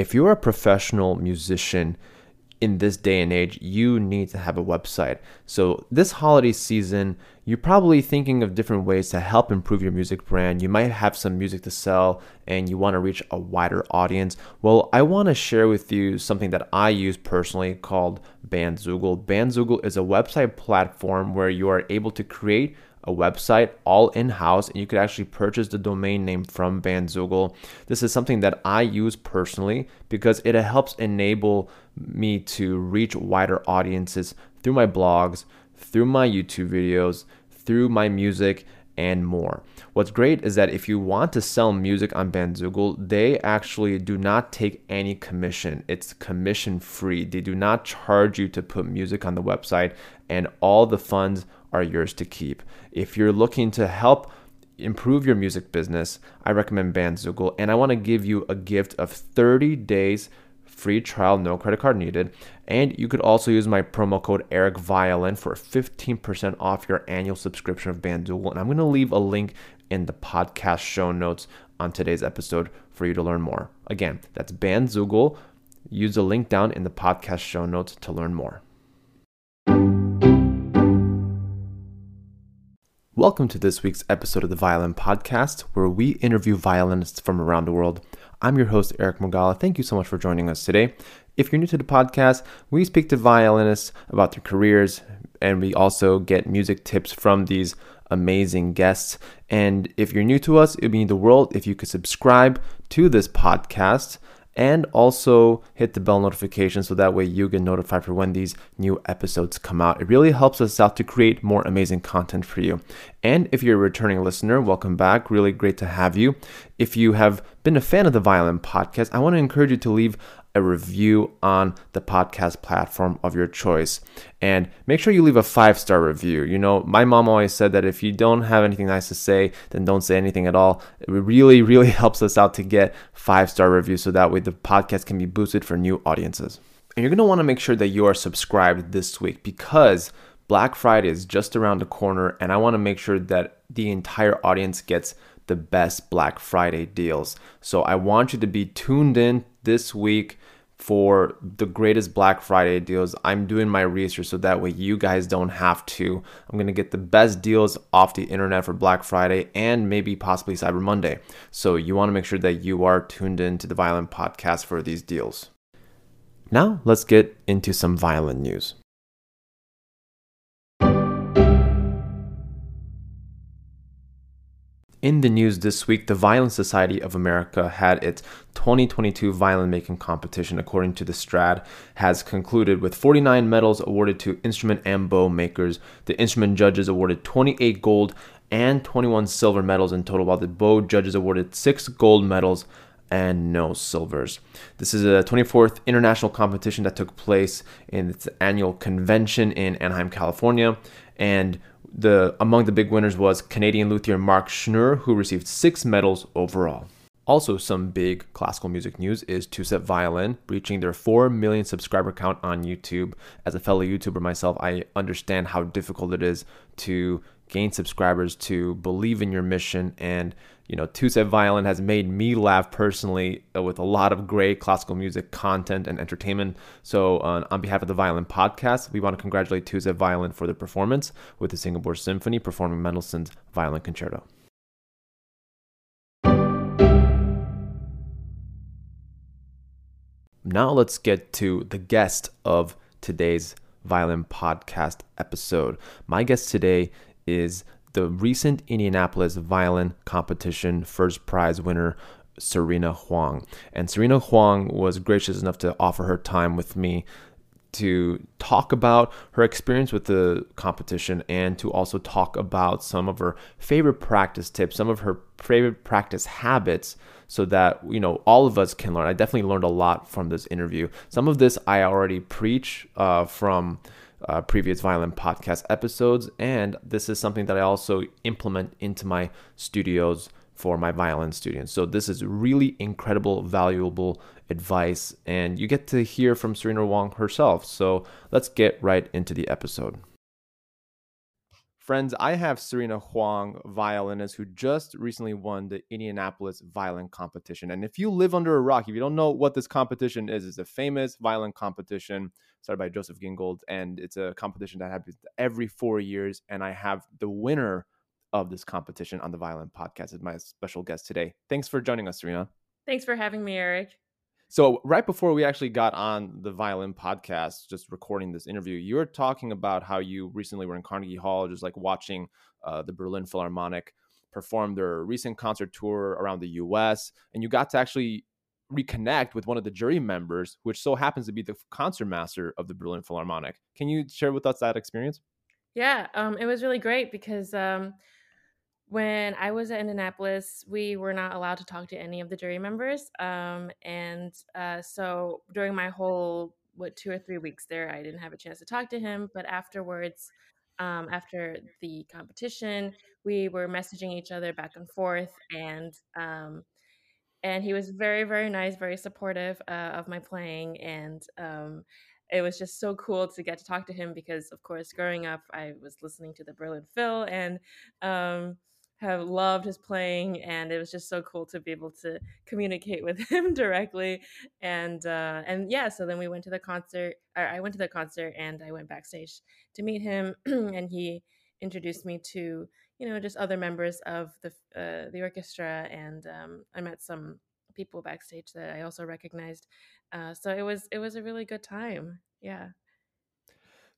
If you're a professional musician in this day and age, you need to have a website. So, this holiday season, you're probably thinking of different ways to help improve your music brand. You might have some music to sell and you want to reach a wider audience. Well, I want to share with you something that I use personally called Bandzoogle. Bandzoogle is a website platform where you are able to create a website all in house, and you could actually purchase the domain name from Bandzoogle. This is something that I use personally because it helps enable me to reach wider audiences through my blogs, through my YouTube videos, through my music, and more. What's great is that if you want to sell music on Bandzoogle, they actually do not take any commission. It's commission free. They do not charge you to put music on the website, and all the funds are yours to keep. If you're looking to help improve your music business, I recommend Bandzoogle, and I want to give you a gift of 30 days free trial, no credit card needed. And you could also use my promo code Eric Violin for 15% off your annual subscription of Bandzoogle. And I'm going to leave a link in the podcast show notes on today's episode for you to learn more. Again, that's Bandzoogle. Use the link down in the podcast show notes to learn more. Welcome to this week's episode of the Violin Podcast, where we interview violinists from around the world. I'm your host, Eric Mogala. Thank you so much for joining us today. If you're new to the podcast, we speak to violinists about their careers, and we also get music tips from these amazing guests. And if you're new to us, it would mean the world if you could subscribe to this podcast and also hit the bell notification so that way you get notified for when these new episodes come out. It really helps us out to create more amazing content for you. And if you're a returning listener, welcome back. Really great to have you. If you have been a fan of the Violin Podcast, I want to encourage you to leave a review on the podcast platform of your choice. And make sure you leave a five star review. You know, my mom always said that if you don't have anything nice to say, then don't say anything at all. It really, really helps us out to get five star reviews so that way the podcast can be boosted for new audiences. And you're want to make sure that you are subscribed this week because Black Friday is just around the corner, and I want to make sure that the entire audience gets the best Black Friday deals. So I want you to be tuned in this week for the greatest Black Friday deals. I'm doing my research so that way you guys don't have to. I'm going to get the best deals off the internet for Black Friday and maybe possibly Cyber Monday. So you want to make sure that you are tuned in to the Violin Podcast for these deals. Now, let's get into some violent news. In the news this week, the Violin Society of America had its 2022 violin making competition, according to the Strad, has concluded with 49 medals awarded to instrument and bow makers. The instrument judges awarded 28 gold and 21 silver medals in total, while the bow judges awarded 6 gold medals and no silvers. This is a 24th international competition that took place in its annual convention in Anaheim, California, and the among the big winners was Canadian luthier Mark Schnur, who received six medals overall. Also, some big classical music news is TwoSet Violin reaching their 4 million subscriber count on YouTube. As a fellow YouTuber myself, I understand how difficult it is to gain subscribers, to believe in your mission, and you know, TwoSet Violin has made me laugh personally uh, with a lot of great classical music content and entertainment. So, uh, on behalf of the Violin Podcast, we want to congratulate TwoSet Violin for the performance with the Singapore Symphony performing Mendelssohn's Violin Concerto. Now, let's get to the guest of today's Violin Podcast episode. My guest today is the recent Indianapolis violin competition first prize winner, Sirena Huang. And Sirena Huang was gracious enough to offer her time with me to talk about her experience with the competition and to also talk about some of her favorite practice tips, some of her favorite practice habits so that you know all of us can learn. I definitely learned a lot from this interview. Some of this I already preach uh, from uh, previous violin podcast episodes, and this is something that I also implement into my studios for my violin students. So this is really incredible, valuable advice, and you get to hear from Sirena Huang herself. So let's get right into the episode. Friends, I have Sirena Huang, violinist, who just recently won the Indianapolis Violin Competition. And if you live under a rock, if you don't know what this competition is, it's a famous violin competition started by Joseph Gingold, and it's a competition that happens every four years. And I have the winner of this competition on the Violin Podcast as my special guest today. Thanks for joining us, Sirena. Thanks for having me, Eric. So right before we actually got on the Violin podcast, just recording this interview, you were talking about how you recently were in Carnegie Hall, just like watching uh, the Berlin Philharmonic perform their recent concert tour around the U.S., and you got to actually reconnect with one of the jury members, which so happens to be the concertmaster of the Berlin Philharmonic. Can you share with us that experience? Yeah, um, it was really great because um, when I was at Indianapolis, we were not allowed to talk to any of the jury members. Um, and uh, so during my whole, what, two or three weeks there, I didn't have a chance to talk to him. But afterwards, um, after the competition, we were messaging each other back and forth. And um, and he was very, very nice, very supportive uh, of my playing. And um, it was just so cool to get to talk to him because, of course, growing up, I was listening to the Berlin Phil and um, have loved his playing and it was just so cool to be able to communicate with him directly and uh, and yeah so then we went to the concert or i went to the concert and i went backstage to meet him and he introduced me to you know just other members of the uh, the orchestra and um, i met some people backstage that i also recognized uh, so it was it was a really good time yeah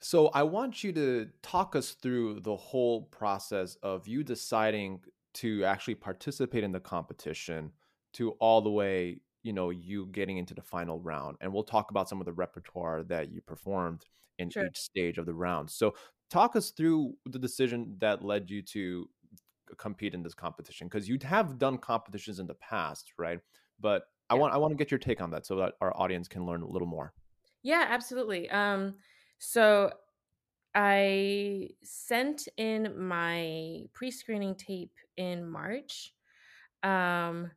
so I want you to talk us through the whole process of you deciding to actually participate in the competition to all the way, you know, you getting into the final round. And we'll talk about some of the repertoire that you performed in sure. each stage of the round. So talk us through the decision that led you to compete in this competition because you have done competitions in the past, right? But I want I want to get your take on that so that our audience can learn a little more. Yeah, absolutely. Um so I sent in my pre-screening tape in March. Um,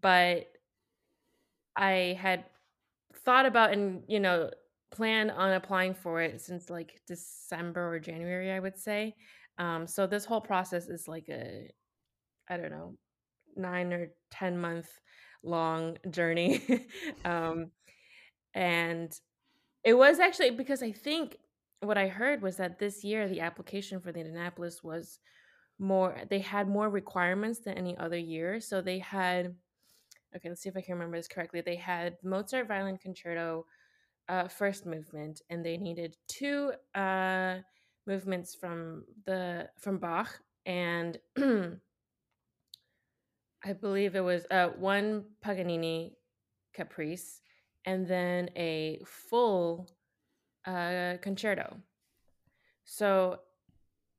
but I had thought about and, you know, planned on applying for it since like December or January, I would say. Um, so this whole process is like a, I don't know, nine or 10 month long journey. um, and it was actually because I think what I heard was that this year the application for the Indianapolis was more they had more requirements than any other year. So they had okay, let's see if I can remember this correctly. They had Mozart Violin Concerto uh, first movement, and they needed two uh, movements from the from Bach, and I believe it was uh, one Paganini Caprice, and then a full uh, concerto. So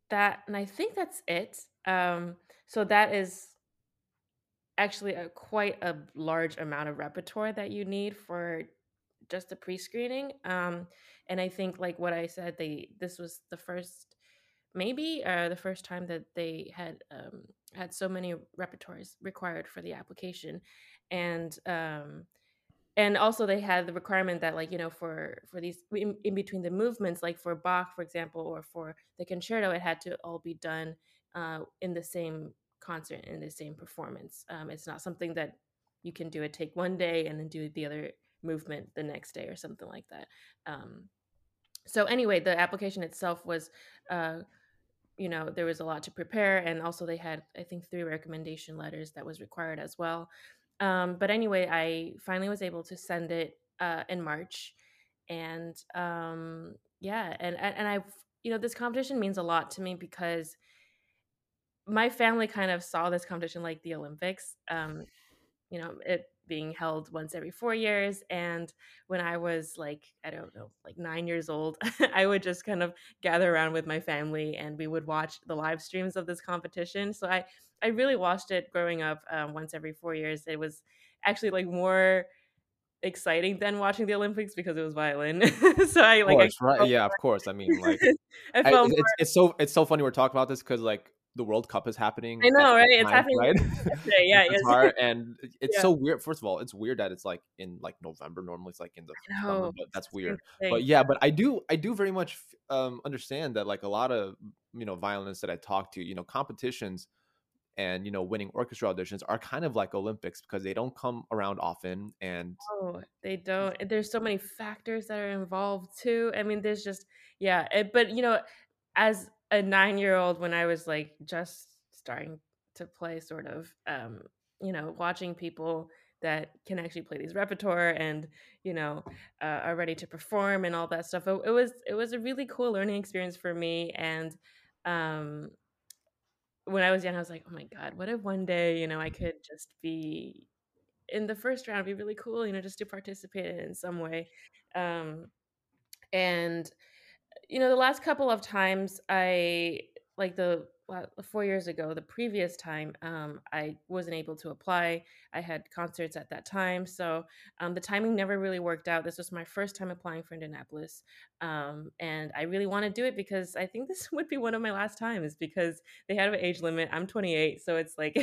that, and I think that's it. Um, so that is actually a quite a large amount of repertoire that you need for just a pre-screening. Um, and I think, like what I said, they this was the first, maybe uh, the first time that they had um, had so many repertoires required for the application, and um, and also they had the requirement that like you know for for these in, in, between the movements like for bach for example or for the concerto it had to all be done uh, in the same concert in the same performance. Um, it's not something that you can do it take one day and then do the other movement the next day or something like that. Um, so anyway the application itself was uh, you know there was a lot to prepare and also they had i think three recommendation letters that was required as well um, but anyway, I finally was able to send it uh, in March, and um, yeah, and and I've you know this competition means a lot to me because my family kind of saw this competition like the Olympics. Um, you know, it being held once every four years. And when I was like, I don't know, like nine years old, I would just kind of gather around with my family and we would watch the live streams of this competition. So I, I really watched it growing up um, once every four years. It was actually like more exciting than watching the Olympics because it was violin. so I like, course, I, right? Yeah, of course. I mean, like, I I, it's, it's so it's so funny we're talking about this because like the World Cup is happening. I know, right? It's happening right? Yeah, yes. And it's Yeah. so weird. First of all, it's weird that it's like in like November. Normally, it's like in the summer, but that's weird. But yeah, but I do I do very much um, understand that like a lot of you know violinists that I talk to, you know, competitions and you know winning orchestra auditions are kind of like Olympics because they don't come around often, and Oh, they don't. There's so many factors that are involved too. I mean, there's just yeah. It, but you know, as a nine year old, when I was like just starting to play, sort of, um, you know, watching people that can actually play these repertoire and you know uh, are ready to perform and all that stuff. It, it was it was a really cool learning experience for me. And um, when I was young, I was like, oh my god, what if one day you know I could just be in the first round? It'd be really cool, you know, just to participate in some way. Um, and you know, the last couple of times I like the four years ago, the previous time, um, I wasn't able to apply. I had concerts at that time, so um, the timing never really worked out. This was my first time applying for Indianapolis, um, and I really want to do it because I think this would be one of my last times because they had an age limit. I'm 28, so it's like,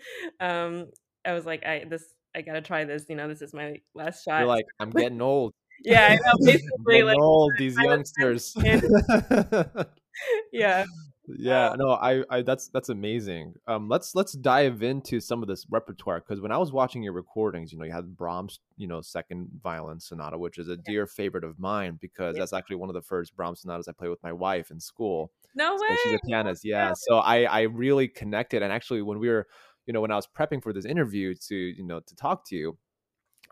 um, I was like, I this I gotta try this. You know, this is my last shot. you're like, I'm getting old. Yeah, I know. Basically, like, old. These youngsters. yeah. yeah no i i that's that's amazing um let's let's dive into some of this repertoire because when i was watching your recordings you know you had brahms you know second violin sonata which is a dear favorite of mine because that's actually one of the first brahms sonatas i played with my wife in school No so way. she's a pianist yeah so i i really connected and actually when we were you know when i was prepping for this interview to you know to talk to you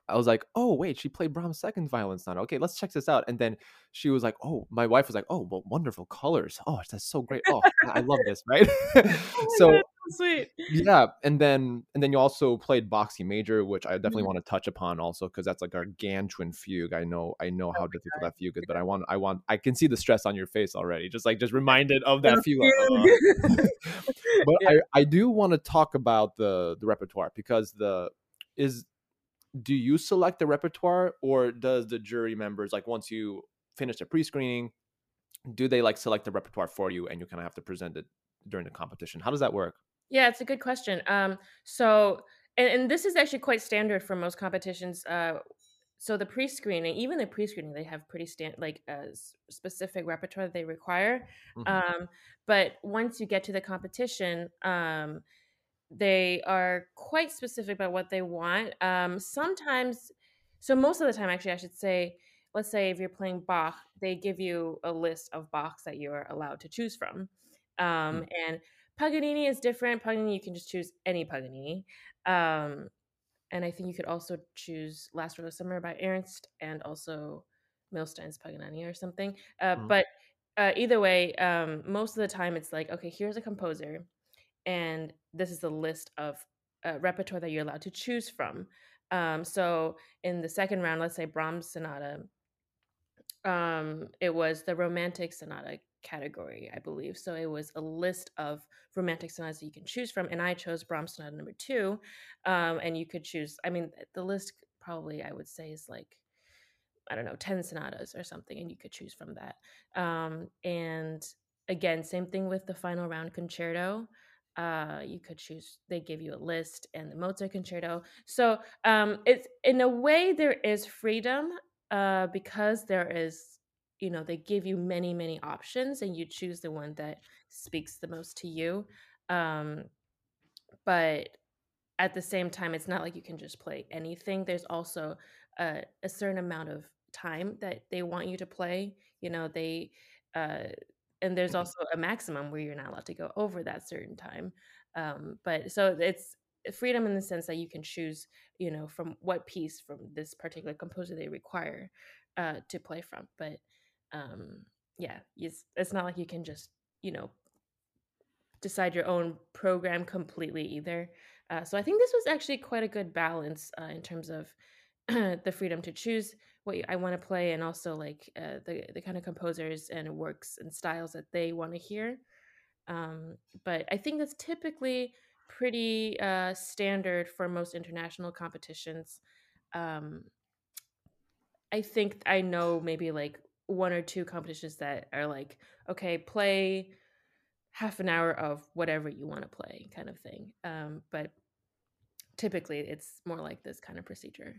I was like, oh wait, she played Brahms' second violin sonata. Okay, let's check this out. And then she was like, oh, my wife was like, oh, well, wonderful colors. Oh, that's so great. Oh, I love this, right? Oh so God, sweet. yeah, and then and then you also played Bach C Major, which I definitely Mhm. want to touch upon also because that's like a gargantuan fugue. I know I know how difficult that fugue is, but I want I want I can see the stress on your face already. Just like just reminded of that fugue. fugue. "Uh." but Yeah. I, I do want to talk about the the repertoire because the is do you select the repertoire or does the jury members like once you finish the pre-screening do they like select the repertoire for you and you kind of have to present it during the competition how does that work Yeah, it's a good question. Um, so, and, and this is actually quite standard for most competitions. Uh, so the pre-screening, even the pre-screening, they have pretty stand like a specific repertoire that they require. Mhm. Um, but once you get to the competition, um, they are quite specific about what they want. Um, sometimes, so most of the time, actually, I should say, let's say if you're playing Bach, they give you a list of Bachs that you are allowed to choose from. Um, And Paganini is different. Paganini, you can just choose any Paganini. Um, and I think you could also choose Last Rose of Summer by Ernst and also Milstein's Paganini or something. Uh, Mhm. But uh, either way, um, most of the time it's like, okay, here's a composer, and this is a list of uh, repertoire that you're allowed to choose from. Um, so in the second round, let's say Brahms Sonata, um, it was the Romantic Sonata category, I believe. So it was a list of romantic sonatas that you can choose from, and I chose Brahms Sonata number two. Um, and you could choose. I mean, the list probably I would say is like I don't know, 10 sonatas or something, and you could choose from that. Um, and again, same thing with the final round concerto. Uh, you could choose, they give you a list and the Mozart concerto. So um, it's in a way, there is freedom uh, because there is, you know, they give you many, many options and you choose the one that speaks the most to you. Um, but at the same time, it's not like you can just play anything. There's also a, a certain amount of time that they want you to play. You know, they, uh, and there's Mhm. also a maximum where you're not allowed to go over that certain time. Um, but so it's freedom in the sense that you can choose, you know, from what piece from this particular composer they require uh, to play from. But um, yeah, it's, it's not like you can just, you know, decide your own program completely either. Uh, so I think this was actually quite a good balance uh, in terms of the freedom to choose what I want to play and also like uh, the the kind of composers and works and styles that they want to hear. Um, but I think that's typically pretty uh, standard for most international competitions. Um, I think I know maybe like one or two competitions that are like, okay, play half an hour of whatever you want to play, kind of thing. Um, but typically, it's more like this kind of procedure.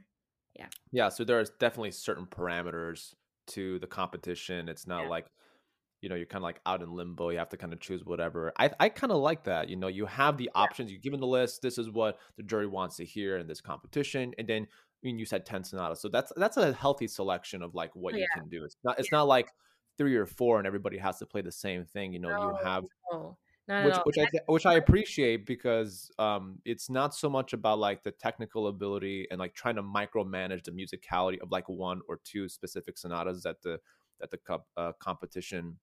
Yeah. Yeah. So there's definitely certain parameters to the competition. It's not Yeah. like you know you're kind of like out in limbo you have to kind of choose whatever i, I kind of like that you know you have the options you're given the list this is what the jury wants to hear in this competition and then i mean you said 10 sonatas so that's that's a healthy selection of like what Oh, you can do it's not it's not like three or four and everybody has to play the same thing you know you have no, not which which I which I appreciate because um it's not so much about like the technical ability and like trying to micromanage the musicality of like one or two specific sonatas that the that the cup uh, competition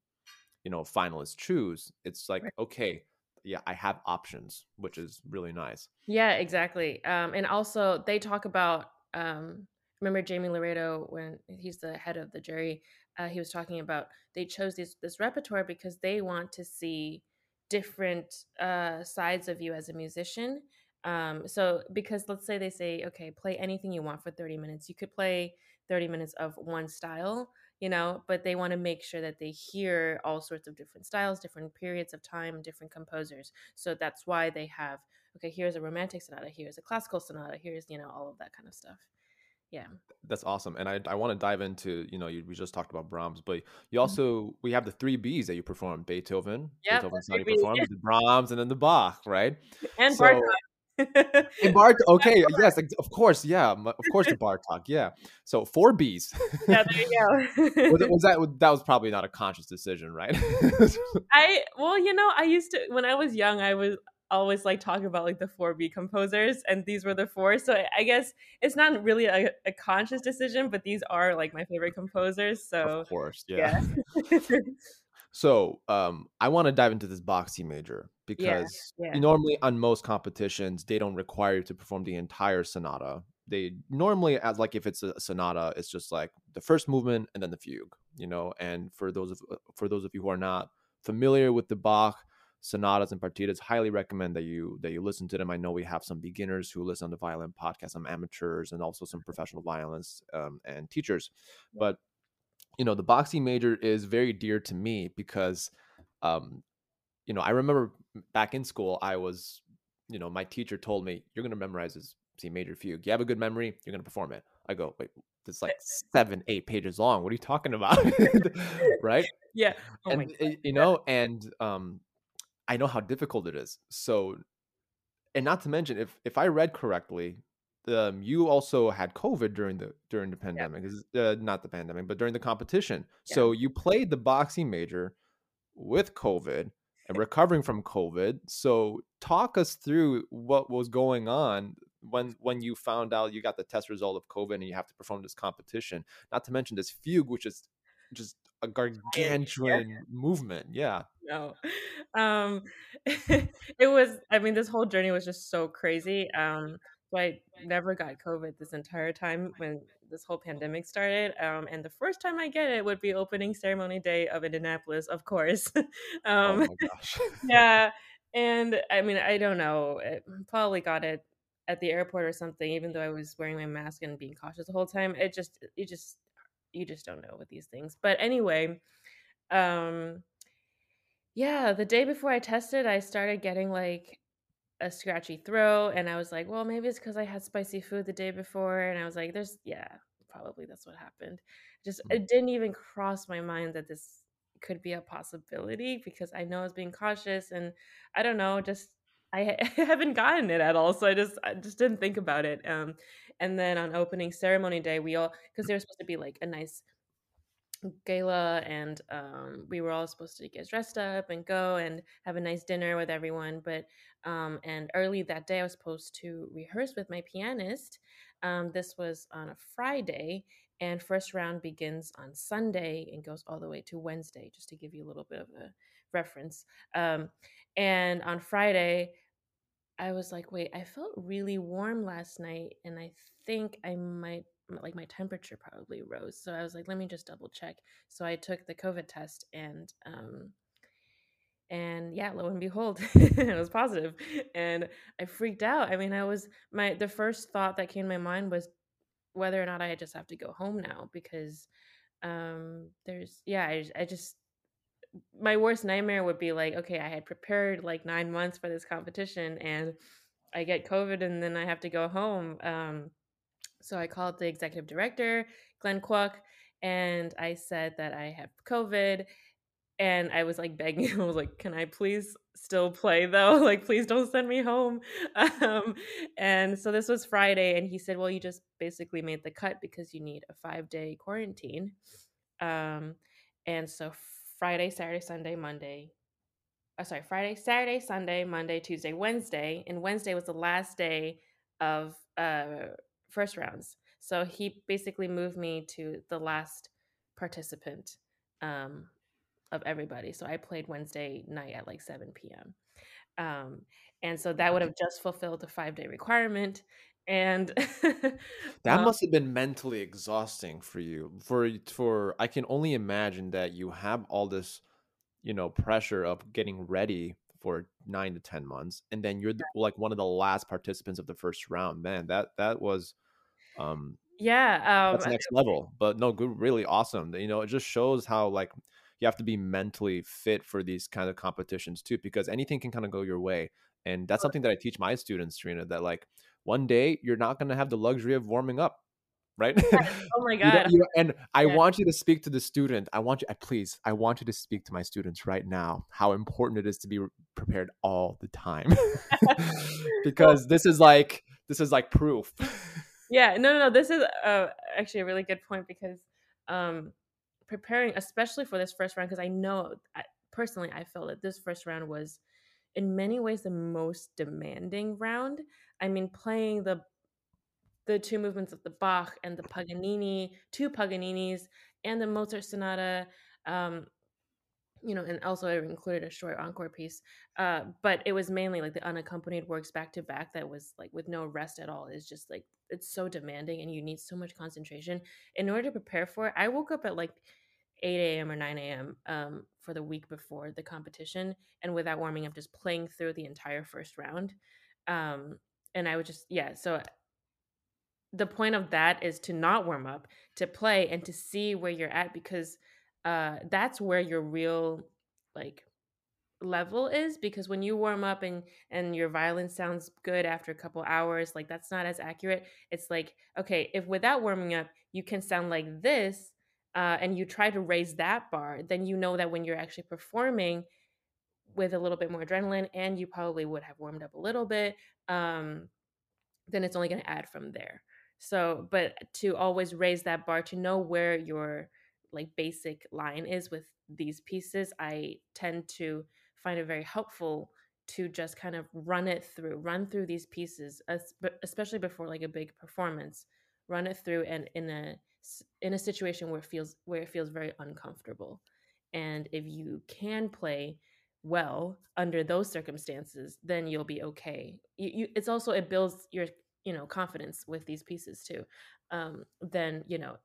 you know finalists choose it's like Right. okay yeah I have options which is really nice Yeah, exactly. Um, and also they talk about um, remember Jaime Laredo when he's the head of the jury. Uh, he was talking about they chose this this repertoire because they want to see different uh, sides of you as a musician. Um, so because let's say they say okay, play anything you want for thirty minutes. You could play thirty minutes of one style, you know, but they want to make sure that they hear all sorts of different styles, different periods of time, different composers. So that's why they have okay, here's a romantic sonata, here's a classical sonata, here's, you know, all of that kind of stuff. Yeah. that's awesome and I I want to dive into you know you, we just talked about Brahms but you Mhm. also we have the three B's that you perform Beethoven Yep, Beethoven the sonata three you perform the Brahms and then the Bach right And So- Bartok. And Bart, okay, yes, of course, yeah, of course, the Bartok, yeah. So four B's. yeah, there you go. was, was that that was probably not a conscious decision, right? I well, you know, I used to when I was young, I was always like talk about like the four B composers, and these were the four. So I, I guess it's not really a, a conscious decision, but these are like my favorite composers. So of course, yeah. yeah, So, um, I want to dive into this Bach C major because yeah. normally on most competitions they don't require you to perform the entire sonata. They normally, as like if it's a sonata, it's just like the first movement and then the fugue, you know. And for those of uh, for those of you who are not familiar with the Bach sonatas and partitas, highly recommend that you that you listen to them. I know we have some beginners who listen to the violin podcast, some amateurs, and also some professional violinists um, and teachers. But you know, the Bach C major is very dear to me because, um, you know, I remember back in school, I was, you know, my teacher told me, "You're going to memorize this C major fugue. You have a good memory, you're going to perform it." I go, "Wait, it's like seven, eight pages long. What are you talking about?" right? yeah. Oh and uh, you know, and um, I know how difficult it is. So, and not to mention, if if I read correctly, um, you also had COVID during the during the pandemic. Is uh, not the pandemic, but during the competition. Yeah. So you played the Bach C major with COVID and recovering from COVID. So talk us through what was going on when when you found out you got the test result of COVID and you have to perform this competition. Not to mention this fugue, which is just a gargantuan movement. Yeah. no um it was i mean this whole journey was just so crazy um so i never got covid this entire time when this whole pandemic started um and the first time i get it would be opening ceremony day of indianapolis of course Oh um my gosh. yeah and i mean i don't know it probably got it at the airport or something even though i was wearing my mask and being cautious the whole time it just it just you just don't know with these things but anyway um yeah the day before i tested i started getting like a scratchy throat and i was like well maybe it's because i had spicy food the day before and i was like there's yeah probably that's what happened just Mm. it didn't even cross my mind that this could be a possibility because i know i was being cautious and i don't know just i haven't gotten it at all so i just i just didn't think about it um and then on opening ceremony day we all because there was supposed to be like a nice gala and um, we were all supposed to get dressed up and go and have a nice dinner with everyone but um, and early that day i was supposed to rehearse with my pianist. Um, this was on a friday and first round begins on sunday and goes all the way to wednesday just to give you a little bit of a reference. Um, and on friday I was like, wait, I felt really warm last night, and I think I might like my temperature probably rose. So I was like, let me just double check. So I took the COVID test, and um, and yeah, lo and behold, it was positive, and I freaked out. I mean, I was my the first thought that came to my mind was whether or not I just have to go home now because um there's yeah I, I just my worst nightmare would be like, okay, I had prepared like nine months for this competition and I get COVID and then I have to go home. Um, so I called the executive director, Glen Kwok, and I said that I have COVID. And I was like begging him, I was like, can I please still play though? Like, please don't send me home. Um, and so this was Friday, and he said, well, you just basically made the cut because you need a five day quarantine. Um, and so Friday, Saturday, Sunday, Monday. Oh, sorry, Friday, Saturday, Sunday, Monday, Tuesday, Wednesday, and Wednesday was the last day of uh, first rounds. So he basically moved me to the last participant um, of everybody. So I played Wednesday night at like 7 p.m. Um, and so that would have just fulfilled the five day requirement and that um, must have been mentally exhausting for you for for i can only imagine that you have all this you know pressure of getting ready for nine to ten months and then you're the, like one of the last participants of the first round man that that was um yeah um, that's next level but no good really awesome you know it just shows how like you have to be mentally fit for these kind of competitions too because anything can kind of go your way and that's something that i teach my students Trina that like one day you're not going to have the luxury of warming up right? Oh my god. you you, and i yeah. want you to speak to the student i want you I, please i want you to speak to my students right now how important it is to be prepared all the time. Because this is like this is like proof. Yeah no no no this is uh, actually a really good point because um preparing especially for this first round because i know I, personally i felt that this first round was in many ways the most demanding round. I mean, playing the the two movements of the Bach and the Paganini, two Paganinis, and the Mozart Sonata. Um, you know, and also it included a short encore piece. Uh, but it was mainly like the unaccompanied works back to back that was like with no rest at all. It's just like it's so demanding and you need so much concentration. In order to prepare for it, I woke up at like 8 a.m. or 9 a.m. Um, for the week before the competition, and without warming up, just playing through the entire first round. Um, and I would just, yeah. So the point of that is to not warm up, to play, and to see where you're at because uh, that's where your real like level is because when you warm up and and your violin sounds good after a couple hours like that's not as accurate it's like okay if without warming up you can sound like this uh, and you try to raise that bar, then you know that when you're actually performing with a little bit more adrenaline and you probably would have warmed up a little bit, um, then it's only going to add from there. So, but to always raise that bar, to know where your like basic line is with these pieces, I tend to find it very helpful to just kind of run it through, run through these pieces, especially before like a big performance, run it through and in a in a situation where it feels where it feels very uncomfortable. And if you can play well under those circumstances then you'll be okay. You, you, it's also it builds your you know confidence with these pieces too. Um, then you know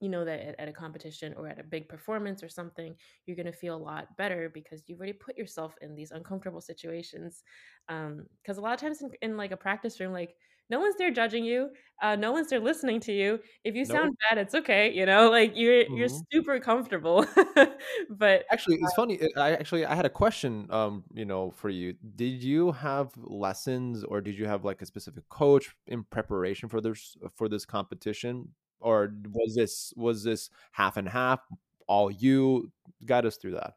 you know that at, a competition or at a big performance or something you're going to feel a lot better because you've already put yourself in these uncomfortable situations. Because um, a lot of times in, in like a practice room like no one's there judging you uh, no one's there listening to you. If you sound nope. bad it's okay you know like you're mm-hmm. you're super comfortable. But actually it's uh, funny i actually i had a question um you know for you. Did you have lessons or did you have like a specific coach in preparation for this for this competition? Or was this was this half and half all you? Got us through that.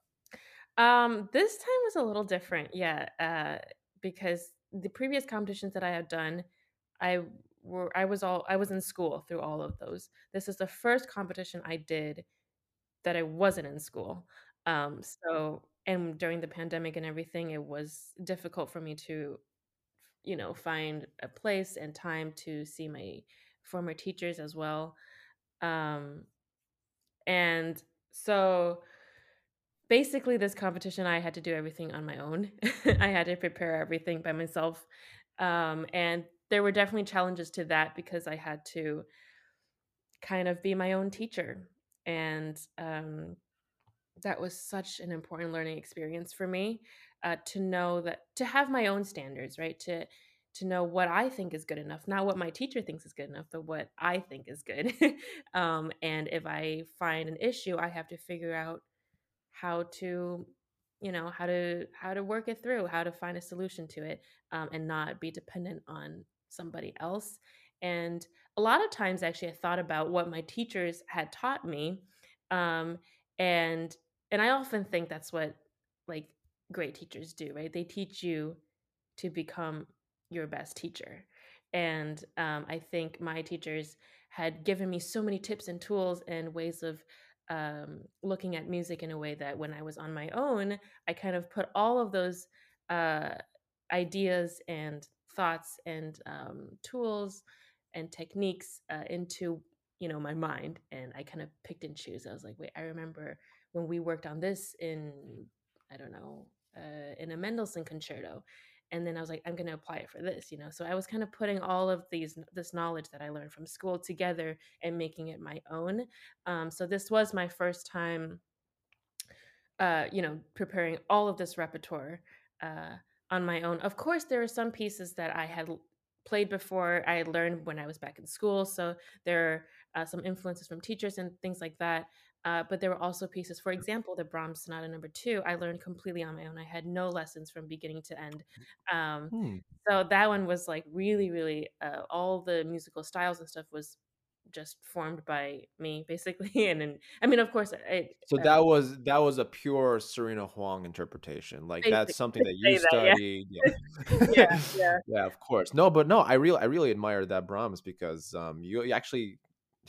Um this time was a little different yeah uh because the previous competitions that i had done I were I was all I was in school through all of those. This is the first competition I did that I wasn't in school. Um, so and during the pandemic and everything, it was difficult for me to, you know, find a place and time to see my former teachers as well. Um, and so basically this competition i had to do everything on my own i had to prepare everything by myself um, and there were definitely challenges to that because i had to kind of be my own teacher and um, that was such an important learning experience for me uh, to know that to have my own standards right? To to know what i think is good enough not what my teacher thinks is good enough but what i think is good. Um, and if i find an issue i have to figure out how to you know how to how to work it through how to find a solution to it um, and not be dependent on somebody else and a lot of times actually i thought about what my teachers had taught me um, and and i often think that's what like great teachers do right? They teach you to become your best teacher and um, i think my teachers had given me so many tips and tools and ways of um, looking at music in a way that when I was on my own, I kind of put all of those uh, ideas and thoughts and um, tools and techniques uh, into you know my mind and i kind of picked and choose. I was like wait i remember when we worked on this in i don't know uh, in a mendelssohn concerto and then i was like i'm going to apply it for this you know? So i was kind of putting all of these this knowledge that i learned from school together and making it my own um, so this was my first time uh, you know preparing all of this repertoire uh, on my own of course there are some pieces that i had played before i had learned when i was back in school so there are uh, some influences from teachers and things like that uh, but there were also pieces, for example, the Brahms Sonata Number Two. I learned completely on my own. I had no lessons from beginning to end. Um, hmm. So that one was like really, really uh, all the musical styles and stuff was just formed by me, basically. And, and I mean, of course, so uh, that was that was a pure Sirena Huang interpretation. Like that's something that you that, studied. Yeah. Yeah. yeah. yeah, yeah, of course. No, but no, I really, I really admire that Brahms because um, you, you actually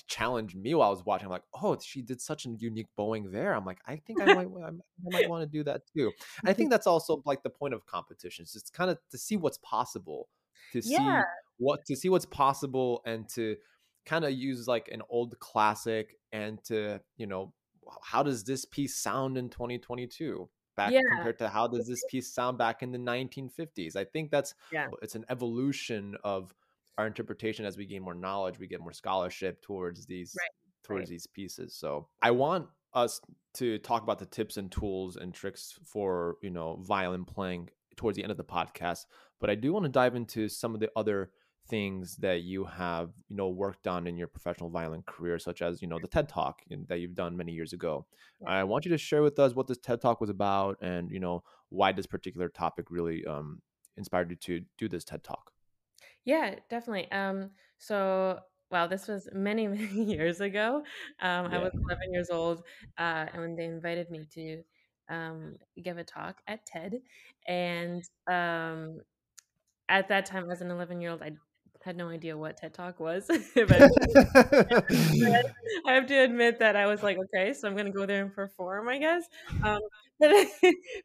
challenged me while I was watching. I'm like, oh, she did such a unique bowing there. I'm like, I think I might, I might want to do that too. And I think that's also like the point of competitions. It's kind of to see what's possible, to yeah. see what to see what's possible, and to kind of use like an old classic and to you know how does this piece sound in 2022 back yeah. compared to how does this piece sound back in the 1950s i think that's yeah. it's an evolution of our interpretation as we gain more knowledge we get more scholarship towards these right. towards right. these pieces so i want us to talk about the tips and tools and tricks for you know violin playing towards the end of the podcast but i do want to dive into some of the other things that you have you know worked on in your professional violin career such as you know the ted talk that you've done many years ago yeah. i want you to share with us what this ted talk was about and you know why this particular topic really um, inspired you to do this ted talk yeah, definitely. Um, so wow, this was many, many years ago. Um, I was 11 years old, uh, and when they invited me to um, give a talk at TED, and um, at that time, as an 11 year old, I had no idea what TED Talk was. but I have to admit that I was like, okay, so I'm gonna go there and perform, I guess. Um, but,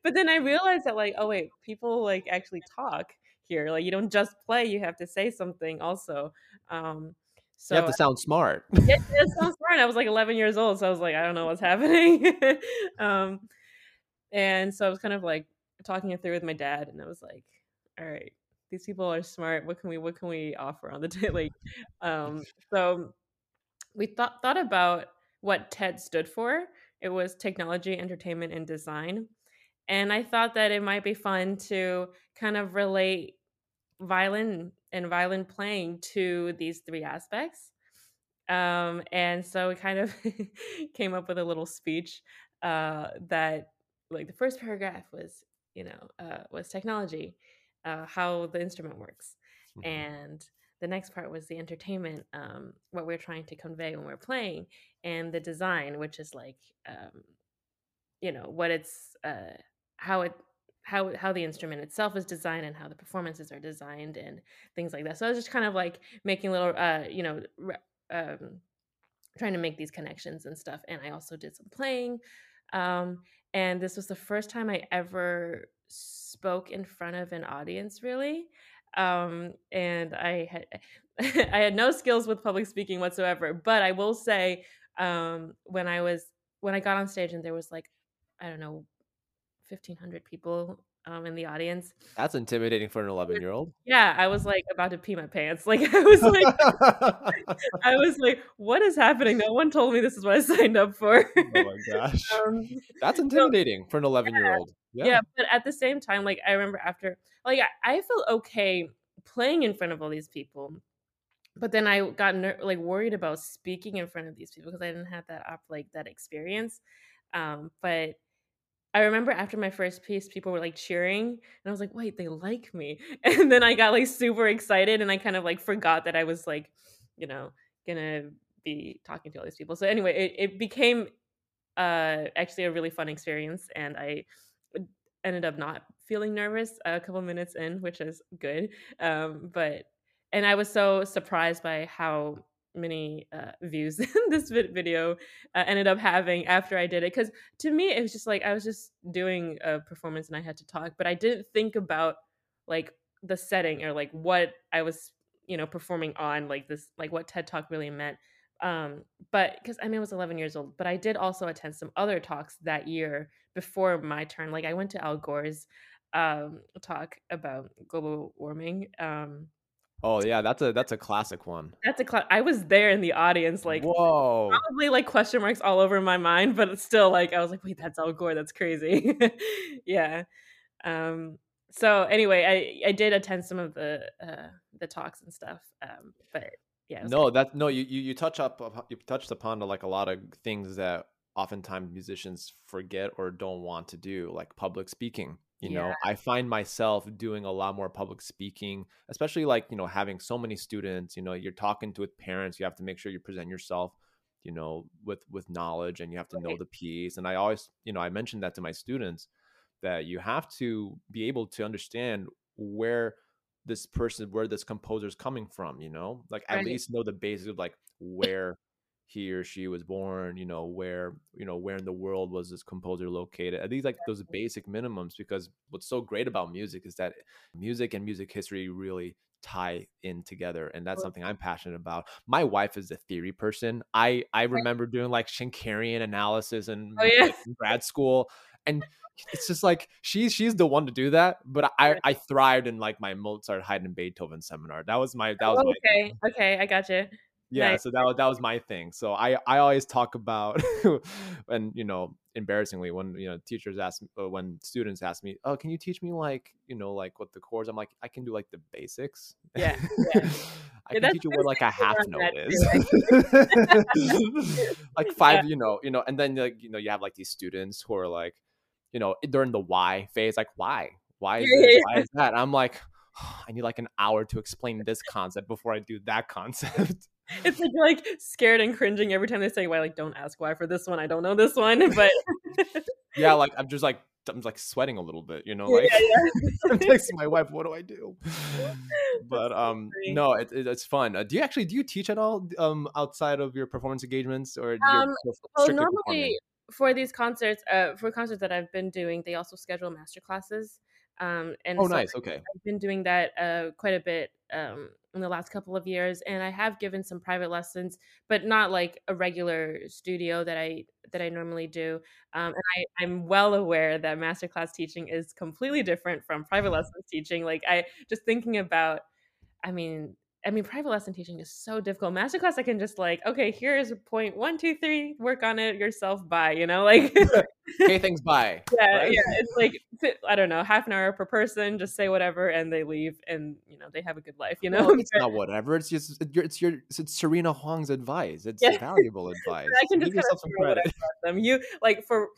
but then I realized that, like, oh wait, people like actually talk here. Like you don't just play, you have to say something also. Um, so you have to sound smart. yeah, it sounds smart. I was like 11 years old, so I was like, I don't know what's happening. um, and so I was kind of like talking it through with my dad, and I was like, all right, these people are smart. What can we what can we offer on the daily? um, so we thought thought about what TED stood for. It was technology, entertainment, and design. And I thought that it might be fun to kind of relate violin and violin playing to these three aspects. Um, and so we kind of came up with a little speech uh, that, like, the first paragraph was, you know, uh, was technology, uh, how the instrument works. Mm-hmm. And the next part was the entertainment, um, what we're trying to convey when we're playing, and the design, which is like, um, you know, what it's uh, how it how how the instrument itself is designed and how the performances are designed and things like that. So I was just kind of like making little uh you know um trying to make these connections and stuff and I also did some playing um and this was the first time I ever spoke in front of an audience really um and I had I had no skills with public speaking whatsoever but I will say um when I was when I got on stage and there was like I don't know, fifteen hundred people um, in the audience. That's intimidating for an 11 year old. Yeah, I was like about to pee my pants. Like I was like, I was like, what is happening? No one told me this is what I signed up for. oh my gosh, um, that's intimidating so, for an 11 year old. Yeah. yeah, but at the same time, like I remember after, like I, I felt okay playing in front of all these people but then I got ner- like worried about speaking in front of these people because I didn't have that up like that experience. Um, but I remember after my first piece, people were like cheering, and I was like, "Wait, they like me!" And then I got like super excited, and I kind of like forgot that I was like, you know, gonna be talking to all these people. So anyway, it, it became uh, actually a really fun experience, and I ended up not feeling nervous a couple minutes in, which is good. Um, but and I was so surprised by how many uh, views in this video uh, ended up having after I did it. Because to me, it was just like I was just doing a performance and I had to talk, but I didn't think about like the setting or like what I was, you know, performing on, like this, like what TED Talk really meant. Um, but because I mean, I was 11 years old, but I did also attend some other talks that year before my turn. Like I went to Al Gore's um, talk about global warming. Um, Oh yeah, that's a that's a classic one. That's a cl- I was there in the audience, like whoa, probably like question marks all over my mind, but it's still like I was like, wait, that's Al Gore, that's crazy. yeah. Um. So anyway, I I did attend some of the uh the talks and stuff. Um. But yeah. No, that no, you you you touch up you touched upon like a lot of things that oftentimes musicians forget or don't want to do, like public speaking you yeah. know i find myself doing a lot more public speaking especially like you know having so many students you know you're talking to with parents you have to make sure you present yourself you know with with knowledge and you have to know the piece and i always you know i mentioned that to my students that you have to be able to understand where this person where this composer is coming from you know? Like at least know the basics of like where he or she was born you know where you know where in the world was this composer located At least like those basic minimums because what's so great about music is that music and music history really tie in together and that's something i'm passionate about. My wife is a theory person. I i remember doing like Schenkerian analysis in, oh, yeah. like, in grad school and it's just like she's she's the one to do that but i i thrived in like my mozart haydn and beethoven seminar. That was my that oh, was oh, okay my okay i got you yeah nice. so that was that was my thing so i i always talk about and you know embarrassingly when you know teachers ask uh, when students ask me oh can you teach me like you know like what the chords? I'm like i can do like the basics. Yeah, yeah. i yeah, can teach you what like a half note is. like five yeah. you know you know and then like you know you have like these students who are like you know during the why phase like why? Why is this? Why is that? I'm like I need like an hour to explain this concept before I do that concept it's like you're like scared and cringing every time they say why. Like, don't ask why for this one. I don't know this one, but yeah, like I'm just like I'm like sweating a little bit, you know, like yeah, yeah. I'm texting my wife, what do I do? But um no, it, it, it's fun. Uh, do you actually do you teach at all um outside of your performance engagements or um, well, normally for these concerts, uh for concerts that I've been doing, they also schedule master classes. Um and oh so nice, okay. I've been doing that uh quite a bit um in the last couple of years and i have given some private lessons but not like a regular studio that i that i normally do um, and I, i'm well aware that masterclass teaching is completely different from private lessons teaching like i just thinking about i mean I mean, private lesson teaching is so difficult. Masterclass, I can just like, okay, here's point one, two, three, work on it yourself. Bye. You know, like, okay, things bye. Yeah, right? yeah. It's like I don't know, half an hour per person. Just say whatever, and they leave, and you know they have a good life. You know, well, it's not whatever. It's just it's your it's Sirena Huang's advice. It's yeah. valuable advice. I can just give yourself some credit. Them. You like for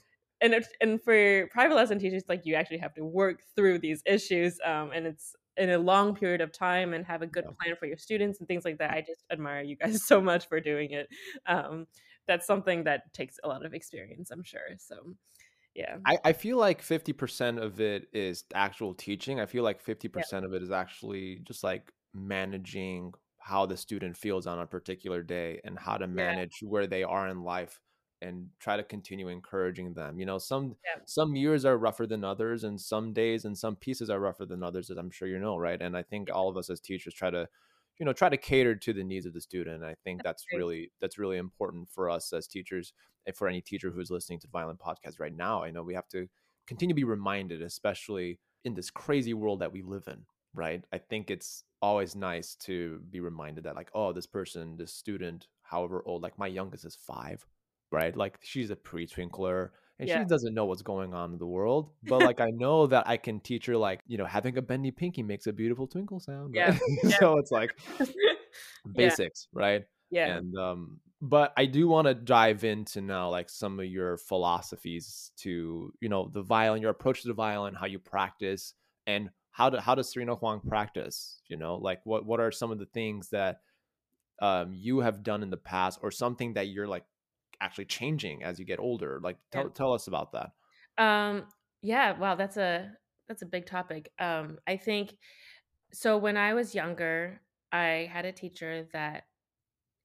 and and for private lesson teachers, like you actually have to work through these issues, um, and it's in a long period of time and have a good plan for your students and things like that. I just admire you guys so much for doing it. Um, that's something that takes a lot of experience, I'm sure. So, yeah. I, I feel like 50% of it is actual teaching. I feel like 50% yeah. of it is actually just like managing how the student feels on a particular day and how to manage yeah. where they are in life and try to continue encouraging them you know some yeah. some years are rougher than others and some days and some pieces are rougher than others as i'm sure you know right and i think all of us as teachers try to you know try to cater to the needs of the student. I think that's, great. really that's really important for us as teachers. And for any teacher who's listening to Violin Podcast right now, I know we have to continue to be reminded, especially in this crazy world that we live in. Right. I think it's always nice to be reminded that like, oh, this person, this student, however old, like my youngest is five, right? Like she's a pre-twinkler and Yeah. she doesn't know what's going on in the world but like i know that i can teach her like you know having a bendy pinky makes a beautiful twinkle sound Yeah, right? yeah. so it's like Yeah. basics right yeah. and um but i do want to dive into now like some of your philosophies to you know the violin your approach to the violin how you practice and how do how does sirena huang practice you know like what what are some of the things that um you have done in the past or something that you're like actually changing as you get older like tell, Yeah. tell us about that Um, yeah, wow, that's a that's a big topic. Um, I think so when I was younger, I had a teacher that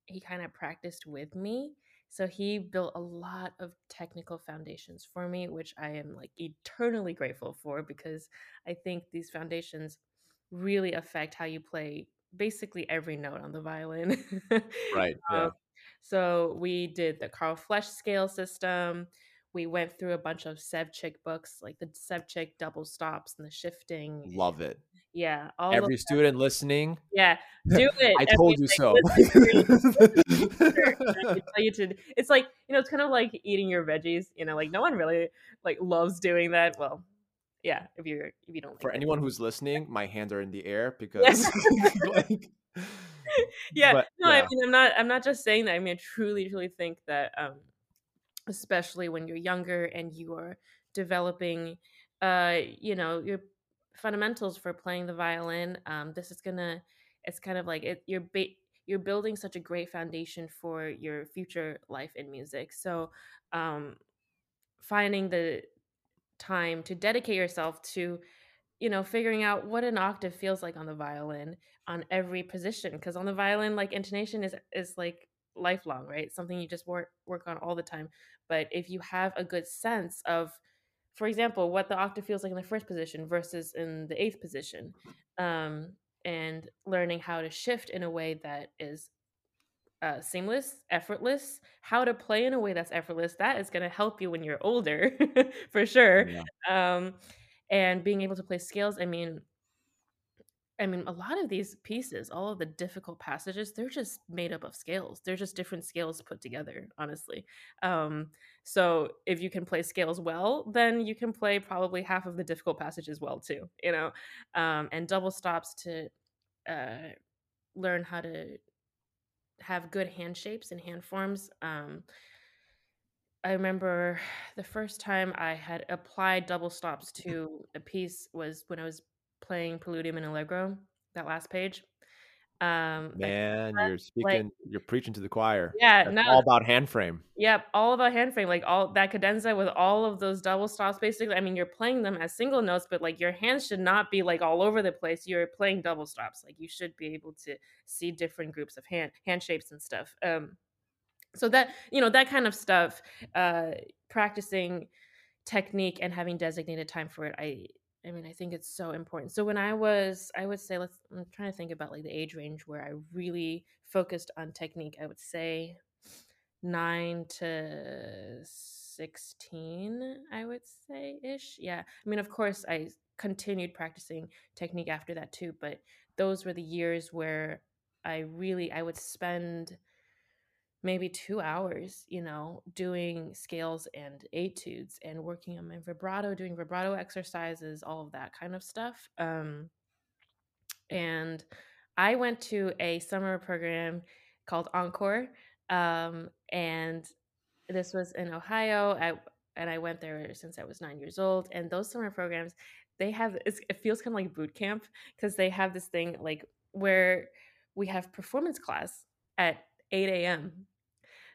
he kind of practiced with me. So he built a lot of technical foundations for me, which I am like eternally grateful for because I think these foundations really affect how you play basically every note on the violin. right yeah Um, so we did the Carl Flesch scale system. We went through a bunch of Sevcik books, like the Sevcik double stops and the shifting. love it Yeah, all every student listening yeah, do it. i told you so listen to your I tell you to. It's like you know, it's kind of like eating your veggies. You know, like no one really like loves doing that. Well, yeah, if you're if you don't like for it. anyone who's listening my hands are in the air because like yeah but, no I mean, I'm not i'm not just saying that i mean i truly truly think that um especially when you're younger and you are developing uh you know your fundamentals for playing the violin um this is gonna it's kind of like it you're ba- you're building such a great foundation for your future life in music. So um finding the time to dedicate yourself to you know figuring out what an octave feels like on the violin on every position because on the violin like intonation is is like lifelong right something you just work work on all the time but if you have a good sense of for example what the octave feels like in the first position versus in the eighth position um and learning how to shift in a way that is uh, seamless, effortless, how to play in a way that's effortless, that is going to help you when you're older, for sure. Yeah. Um, and being able to play scales, I mean, I mean, a lot of these pieces, all of the difficult passages, they're just made up of scales. They're just different scales put together, honestly. Um, so if you can play scales well, then you can play probably half of the difficult passages well too, you know. Um, and double stops to uh, learn how to have good hand shapes and hand forms. Um, I remember the first time I had applied double stops to a piece was when I was playing Preludium and Allegro, that last page. Um, that- Man, you're speaking, you're preaching to the choir. yeah, That's no, all about hand frame. Yep, all about hand frame, like all that cadenza with all of those double stops. Basically, I mean, you're playing them as single notes, but like your hands should not be like all over the place. You're playing double stops. Like you should be able to see different groups of hand hand shapes and stuff. Um, so that you know that kind of stuff, uh, practicing technique and having designated time for it. I I mean, I think it's so important. So when I was, I would say, let's. I'm trying to think about like the age range where I really focused on technique. I would say nine to 16 i would say ish yeah i mean of course i continued practicing technique after that too but those were the years where i really i would spend maybe two hours you know doing scales and etudes and working on my vibrato doing vibrato exercises all of that kind of stuff um and i went to a summer program called encore um, and this was in Ohio. I, and I went there since I was nine years old. And those summer programs, they have it feels kind of like boot camp because they have this thing like where we have performance class at 8 a.m.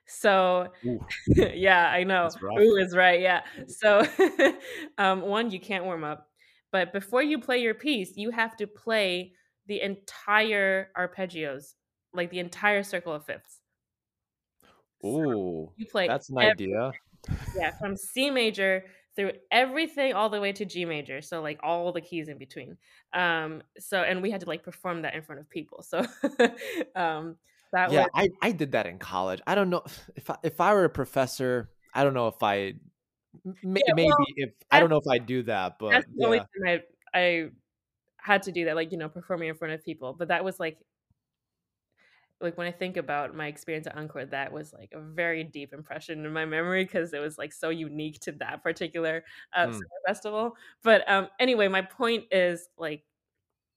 So Ooh, yeah, I know. Ooh is right. Yeah. So um, one, you can't warm up, but before you play your piece, you have to play the entire arpeggios, like the entire circle of fifths. So ooh, you play that's an every- idea. yeah, from C major through everything all the way to G major. So like all the keys in between. Um, so and we had to like perform that in front of people. So um that yeah, was I, I did that in college. I don't know if I, if I were a professor, I don't know if I Yeah, maybe well, if I don't know if I'd do that, but that's the only time I I had to do that, like, you know, performing in front of people. But that was like like when I think about my experience at Encore, that was like a very deep impression in my memory because it was like so unique to that particular uh, Mm. festival. But um, anyway, my point is like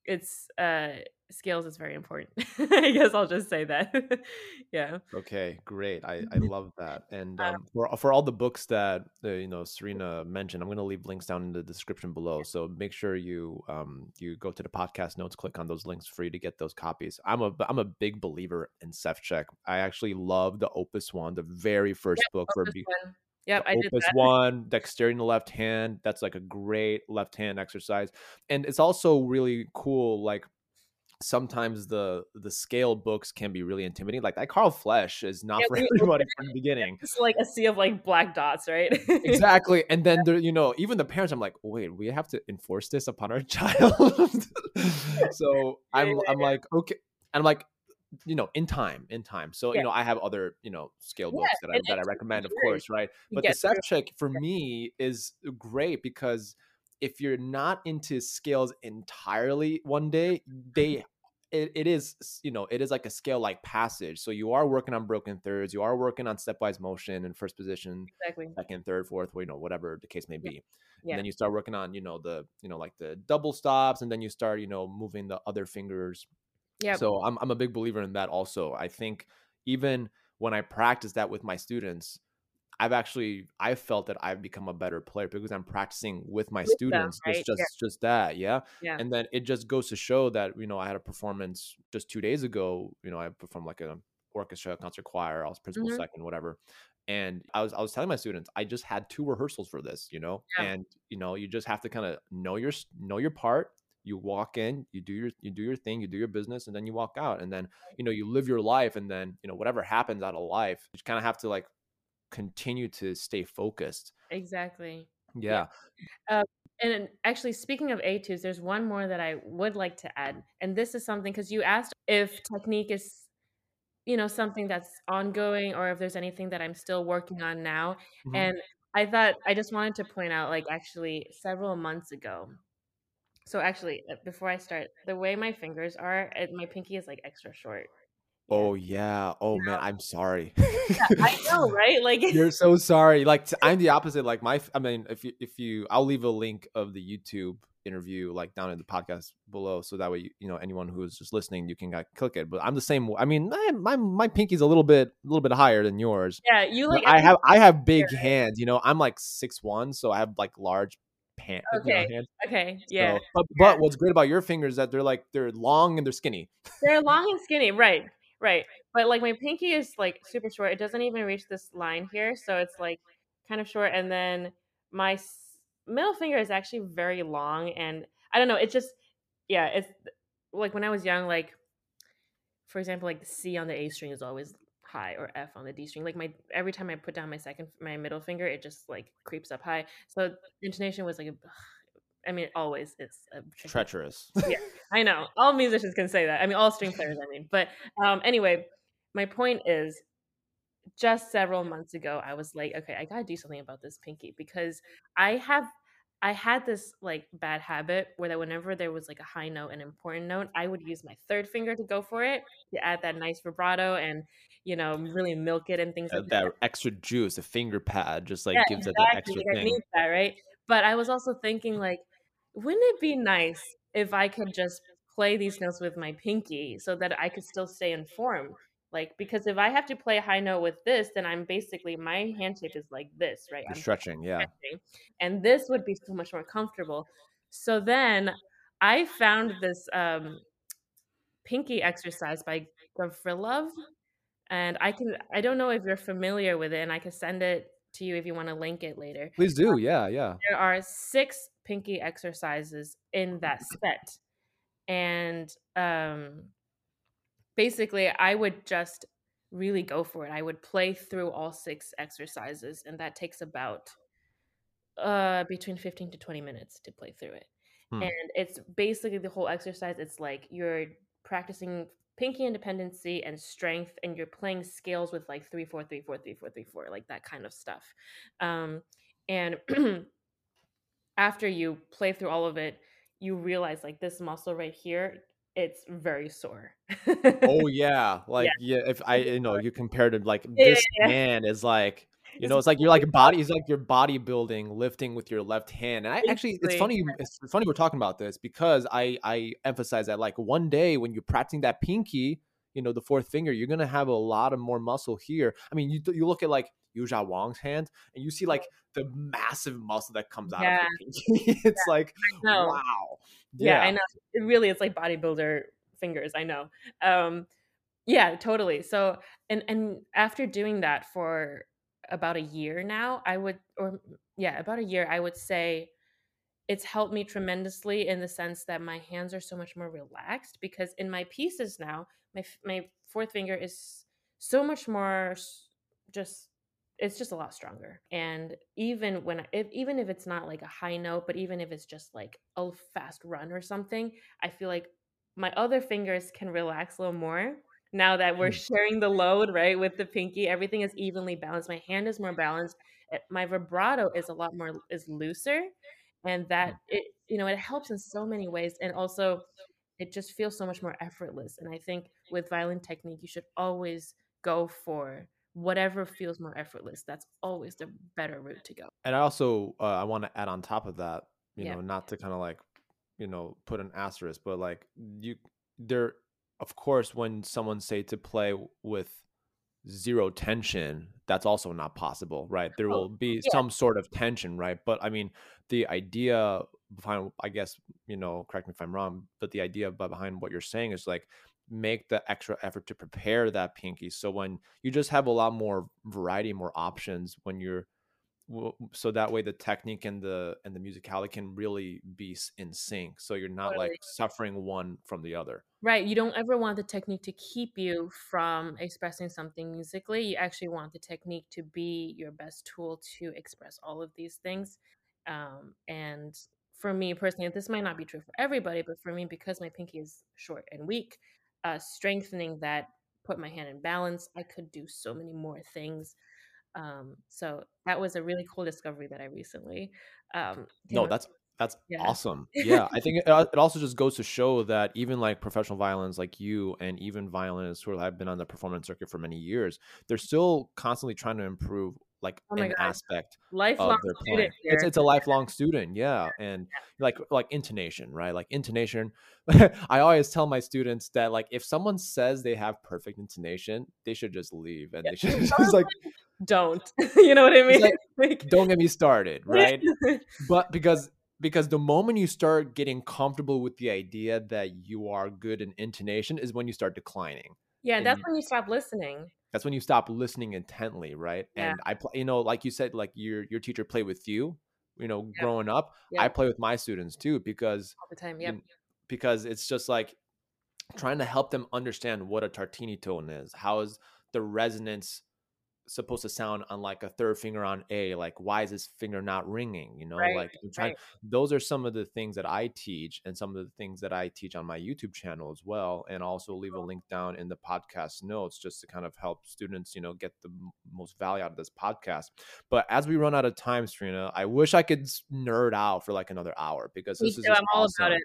it's uh, scales is very important. I guess I'll just say that. yeah. Okay, great. I, I love that. And Uh, um, for for all the books that uh, you know Sirena mentioned, I'm going to leave links down in the description below. So make sure you um you go to the podcast notes, click on those links for you to get those copies. I'm a I'm a big believer in Sevcik. I actually love the Opus one, the very first book for Opus be- one. Yep, I did that. one, dexterity in the left hand. That's like a great left hand exercise. And it's also really cool, like sometimes the the scale books can be really intimidating. Like that Carl Flesch is not Yeah, for everybody from the beginning. It's like a sea of like black dots, right? Exactly. And then there, you know, even the parents, I'm like, wait, we have to enforce this upon our child. so I'm I'm like, okay. And I'm like, you know, in time, in time. So, Yeah. you know, I have other, you know, scale Yeah, books that I that I recommend, of course, right? But the. Sevcik for me is great because if you're not into scales entirely one day, they it, it is you know it is like a scale like passage so you are working on broken thirds you are working on stepwise motion in first position exactly. second third fourth you know whatever the case may Yeah. be Yeah. and then you start working on you know the you know like the double stops and then you start you know moving the other fingers Yeah. so I'm, I'm a big believer in that also i think even when i practice that with my students i've actually i felt that i've become a better player because i'm practicing with my With them, students right? just just Yeah. just that yeah Yeah. and then it just goes to show that you know i had a performance just two days ago you know i performed like a orchestra concert choir i was principal Mhm. second whatever and i was i was telling my students i just had two rehearsals for this you know Yeah. and you know you just have to kind of know your know your part you walk in you do your you do your thing you do your business and then you walk out and then you know you live your life and then you know whatever happens out of life you kind of have to like continue to stay focused Exactly. yeah And actually, speaking of etudes, there's one more that I would like to add, and this is something because you asked if technique is, you know, something that's ongoing or if there's anything that I'm still working on now. Mhm. And I thought I just wanted to point out, like, actually, several months ago. So actually, uh, before I start, the way my fingers are, it, my pinky is like extra short. Yeah. oh yeah oh man i'm sorry I know, right? Like, You're so sorry. Like I'm the opposite. Like my, I mean, if you, if you, I'll leave a link of the YouTube interview like down in the podcast below, so that way you, you know anyone who is just listening, you can uh, click it. But I'm the same. I mean, my my, my pinky's a little bit a little bit higher than yours. yeah, you like. I have I have big hands. You know, I'm like six one, so I have like large pan- you know, Okay. Okay, So- yeah, but but what's great about your fingers is that they're like they're long and they're skinny. they're long and skinny, right? Right. But like my pinky is like super short. It doesn't even reach this line here, so it's like kind of short. And then my s- middle finger is actually very long, and I don't know. It just yeah, it's like when I was young, like for example, like C on the A string is always high or F on the D string. Like my every time I put down my second my middle finger, it just like creeps up high. So intonation was like a I mean, always it's a tricky Treacherous. I know. All musicians can say that. I mean, all string players, I mean. But um, anyway, my point is just several months ago, I was like, okay, I got to do something about this pinky because I have. I had this like bad habit where that whenever there was like a high note, an important note, I would use my third finger to go for it to add that nice vibrato and you know really milk it and things Uh, like that. that extra juice, a finger pad, just like Yeah, gives it that extra Like, I thing. need that, right? But I was also thinking, like, wouldn't it be nice if I could just play these notes with my pinky so that I could still stay informed? Like, because if I have to play a high note with this, then I'm basically my hand shape is like this, right? You're I'm stretching, yeah. stretching, and this would be so much more comfortable. So then I found this um, pinky exercise by Gavrilov, and I can I don't know if you're familiar with it, and I can send it to you if you want to link it later. Please do, yeah, yeah. There are six pinky exercises in that set, and um, basically, I would just really go for it. I would play through all six exercises, and that takes about uh between 15 to 20 minutes to play through it. Hmm. And it's basically the whole exercise. It's like you're practicing pinky independency and strength, and you're playing scales with like three, four, three, four, three, four, three, four, like that kind of stuff. Um, and after you play through all of it, you realize like this muscle right here, it's very sore. Oh yeah, like yeah. If I you know you compared it like this Yeah. hand is like you know it's like you're like body it's like you're bodybuilding lifting with your left hand and I actually it's funny it's funny we're talking about this because I I emphasize that like one day when you're practicing that pinky you know the fourth finger you're gonna have a lot of more muscle here I mean you you look at like Yuja Wang's hand and you see like the massive muscle that comes out Yeah. of the pinky it's like wow yeah, I know. It really it's like bodybuilder fingers. I know. Um, yeah, totally. So, and and after doing that for about a year now, I would, or yeah, about a year, I would say it's helped me tremendously in the sense that my hands are so much more relaxed because in my pieces now, my my fourth finger is so much more just it's just a lot stronger. And even when if, even if it's not like a high note, but even if it's just like a fast run or something, I feel like my other fingers can relax a little more now that we're Hmm. sharing the load, right? With the pinky, everything is evenly balanced. My hand is more balanced. eh, My vibrato is a lot more is looser and that it you know it helps in so many ways and also it just feels so much more effortless and i think with violin technique you should always go for whatever feels more effortless that's always the better route to go and I also uh, I want to add on top of that, you Yeah. know, not to kind of like, you know, put an asterisk, but like you there, of course, when someone say to play with zero tension, that's also not possible, right? There Oh, will be yeah. some sort of tension, right? But I mean, the idea behind, I guess, you know, correct me if I'm wrong, but the idea behind what you're saying is like make the extra effort to prepare that pinky. So when you just have a lot more variety, more options when you're so that way the technique and the and the musicality can really be in sync so you're not Totally. like suffering one from the other right you don't ever want the technique to keep you from expressing something musically you actually want the technique to be your best tool to express all of these things um, and for me personally this might not be true for everybody but for me because my pinky is short and weak uh, strengthening that put my hand in balance i could do so many more things um, so that was a really cool discovery that i recently um, no that's that's Yeah. awesome yeah i think it, uh, it also just goes to show that even like professional violins like you and even violinists who have been on the performance circuit for many years they're still constantly trying to improve like Oh an God. aspect lifelong of their playing. It's it's a lifelong student, yeah, and like like intonation, right? Like intonation. I always tell my students that like if someone says they have perfect intonation, they should just leave, and they should just like don't you know what i mean like, Like- don't get me started, right? but because because the moment you start getting comfortable with the idea that you are good in intonation is when you start declining. yeah and that's you- when you stop listening That's when you stop listening intently, right? Yeah. And I play, you know, like you said, like your your teacher played with you, you know, Yeah. growing up. Yeah. I play with my students too because all the time yeah. because it's just like trying to help them understand what a tartini tone is. How is the resonance supposed to sound on like a third finger on A? Like why is this finger not ringing? You know, Right, like I'm trying. right. Those are some of the things that I teach, and some of the things that I teach on my YouTube channel as well. And also leave a link down in the podcast notes just to kind of help students, you know, get the most value out of this podcast. But as we run out of time, Sirena, I wish I could nerd out for like another hour because Me this is too, i'm all about it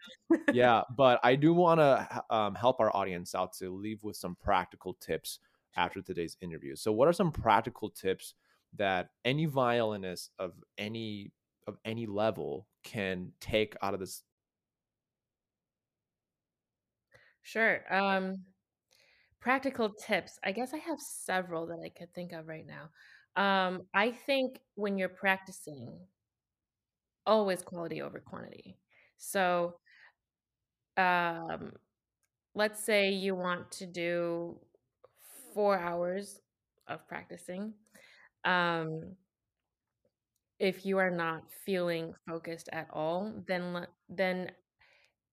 yeah, but I do want to um, help our audience out to leave with some practical tips after today's interview. So, what are some practical tips that any violinist of any of any level can take out of this? Sure. Um, practical tips. I guess I have several that I could think of right now. Um, I think when you're practicing, always quality over quantity. So, um, let's say you want to do four hours of practicing. Um, if you are not feeling focused at all, then then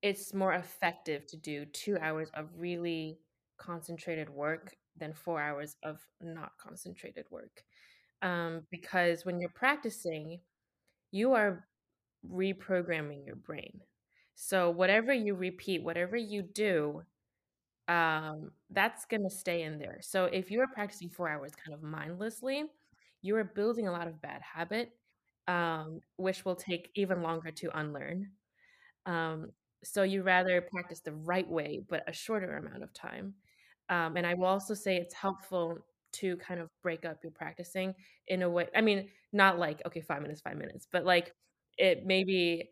it's more effective to do two hours of really concentrated work than four hours of not concentrated work. Um, because when you're practicing, you are reprogramming your brain. So whatever you repeat, whatever you do, um, that's gonna stay in there. So if you are practicing four hours kind of mindlessly, you are building a lot of bad habit, um, which will take even longer to unlearn. Um, so you rather practice the right way, but a shorter amount of time. Um, and I will also say it's helpful to kind of break up your practicing in a way. I mean, not like, okay, five minutes, five minutes, but like it maybe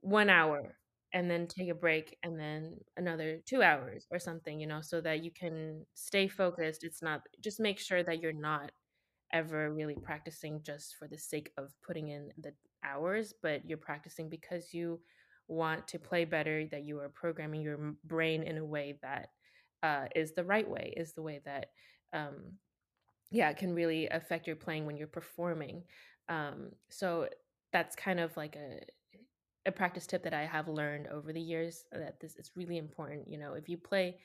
one hour and then take a break and then another two hours or something, you know, so that you can stay focused. It's not just make sure that you're not ever really practicing just for the sake of putting in the hours, but you're practicing because you want to play better, that you are programming your brain in a way that uh, is the right way, is the way that, um, yeah, can really affect your playing when you're performing. Um, so that's kind of like a a practice tip that I have learned over the years uh, that this is really important. You know, if you play,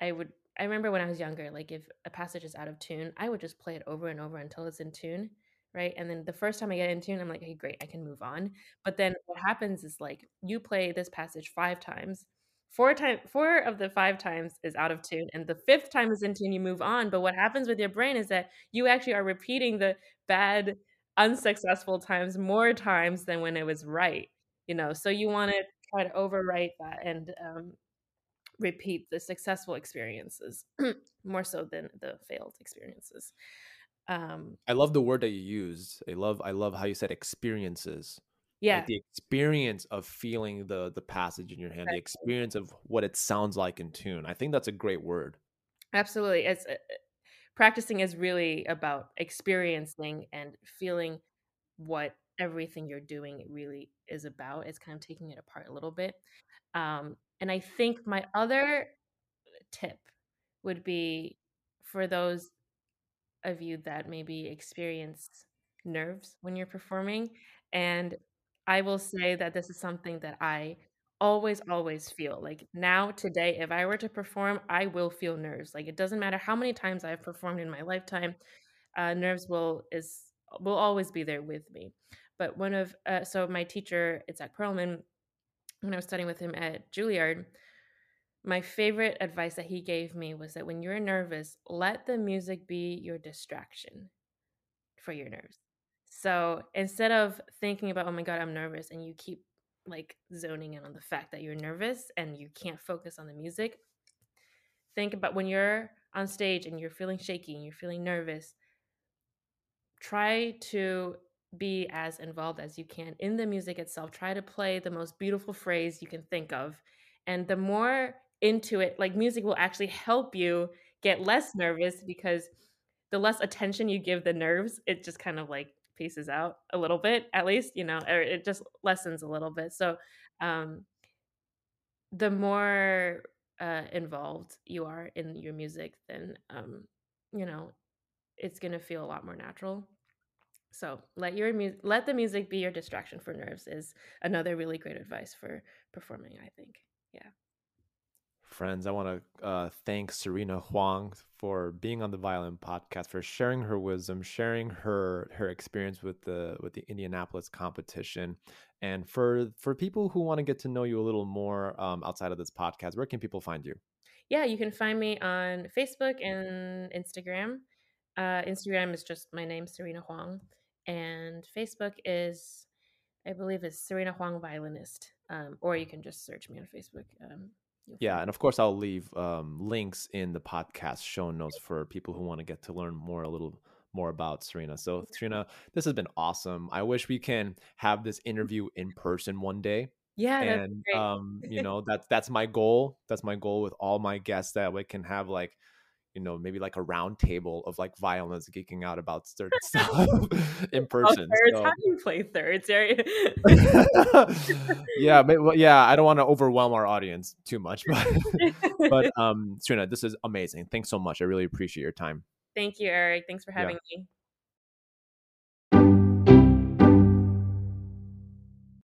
I would I remember when I was younger, like if a passage is out of tune, I would just play it over and over until it's in tune, right? And then the first time I get in tune, I'm like, hey, great, I can move on. But then what happens is like you play this passage five times, four time four of the five times is out of tune, and the fifth time is in tune, you move on. But what happens with your brain is that you actually are repeating the bad, unsuccessful times more times than when it was right. You know, so you want to try to overwrite that and um, repeat the successful experiences more so than the failed experiences. Um, I love the word that you used. I love I love how you said experiences. yeah, Like the experience of feeling the the passage in your hand, the experience of what it sounds like in tune. I think that's a great word. absolutely. It's uh, uh, practicing is really about experiencing and feeling what everything you're doing really is about. It's kind of taking it apart a little bit. Um, and I think my other tip would be for those of you that maybe experience nerves when you're performing. And I will say that this is something that I always, always feel. Like now, today, if I were to perform, I will feel nerves. Like it doesn't matter how many times I've performed in my lifetime, uh, nerves will is will always be there with me. But one of uh, so my teacher, Itzhak Perlman, when I was studying with him at Juilliard, my favorite advice that he gave me was that when you're nervous, let the music be your distraction for your nerves. So instead of thinking about, oh my God, I'm nervous, and you keep like zoning in on the fact that you're nervous and you can't focus on the music, think about when you're on stage and you're feeling shaky and you're feeling nervous, try to be as involved as you can in the music itself. Try to play the most beautiful phrase you can think of. And the more into it, like music will actually help you get less nervous because the less attention you give the nerves, it just kind of like paces out a little bit, at least, you know, or it just lessens a little bit. So, um, the more uh, involved you are in your music, then, um, you know, it's going to feel a lot more natural. So let your mu- let the music be your distraction for nerves is another really great advice for performing. I think. Yeah. Friends, I want to uh, thank Sirena Huang for being on the Violin podcast, for sharing her wisdom, sharing her her experience with the with the Indianapolis competition, and for for people who want to get to know you a little more um, outside of this podcast. Where can people find you? Yeah, you can find me on Facebook and Instagram. Uh, Instagram is just my name, Sirena Huang, and Facebook is, I believe, is Sirena Huang Violinist. Um, or you can just search me on Facebook. Um, Yeah, and of course, I'll leave um, links in the podcast show notes for people who want to get to learn more a little more about Sirena. So, Sirena, this has been awesome. I wish we can have this interview in person one day. Yeah, And um, you know, that's that's my goal. That's my goal with all my guests that we can have like, you know, maybe like a round table of like violence geeking out about certain stuff in oh, person. How So do you play thirds? Are yeah, but, well, yeah, I don't want to overwhelm our audience too much, but but um, Sirena, this is amazing. Thanks so much. I really appreciate your time. Thank you, Eric. Thanks for Yeah. having me.